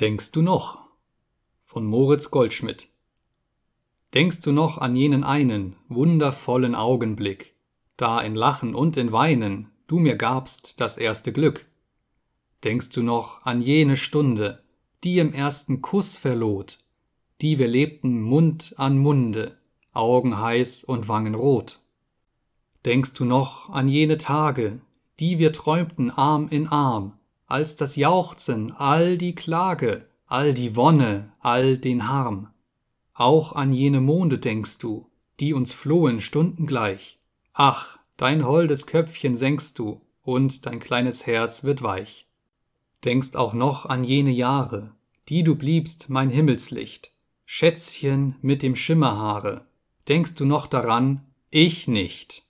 Denkst du noch? von Moritz Goldschmidt. Denkst du noch an jenen einen wundervollen Augenblick, da in Lachen und in Weinen du mir gabst das erste Glück? Denkst du noch an jene Stunde, die im ersten Kuss verlot, die wir lebten Mund an Munde, Augen heiß und Wangen rot? Denkst du noch an jene Tage, die wir träumten Arm in Arm, als das Jauchzen, all die Klage, all die Wonne, all den Harm. Auch an jene Monde denkst du, die uns flohen stundengleich. Ach, dein holdes Köpfchen senkst du, und dein kleines Herz wird weich. Denkst auch noch an jene Jahre, die du bliebst mein Himmelslicht, Schätzchen mit dem Schimmerhaare, denkst du noch daran, ich nicht.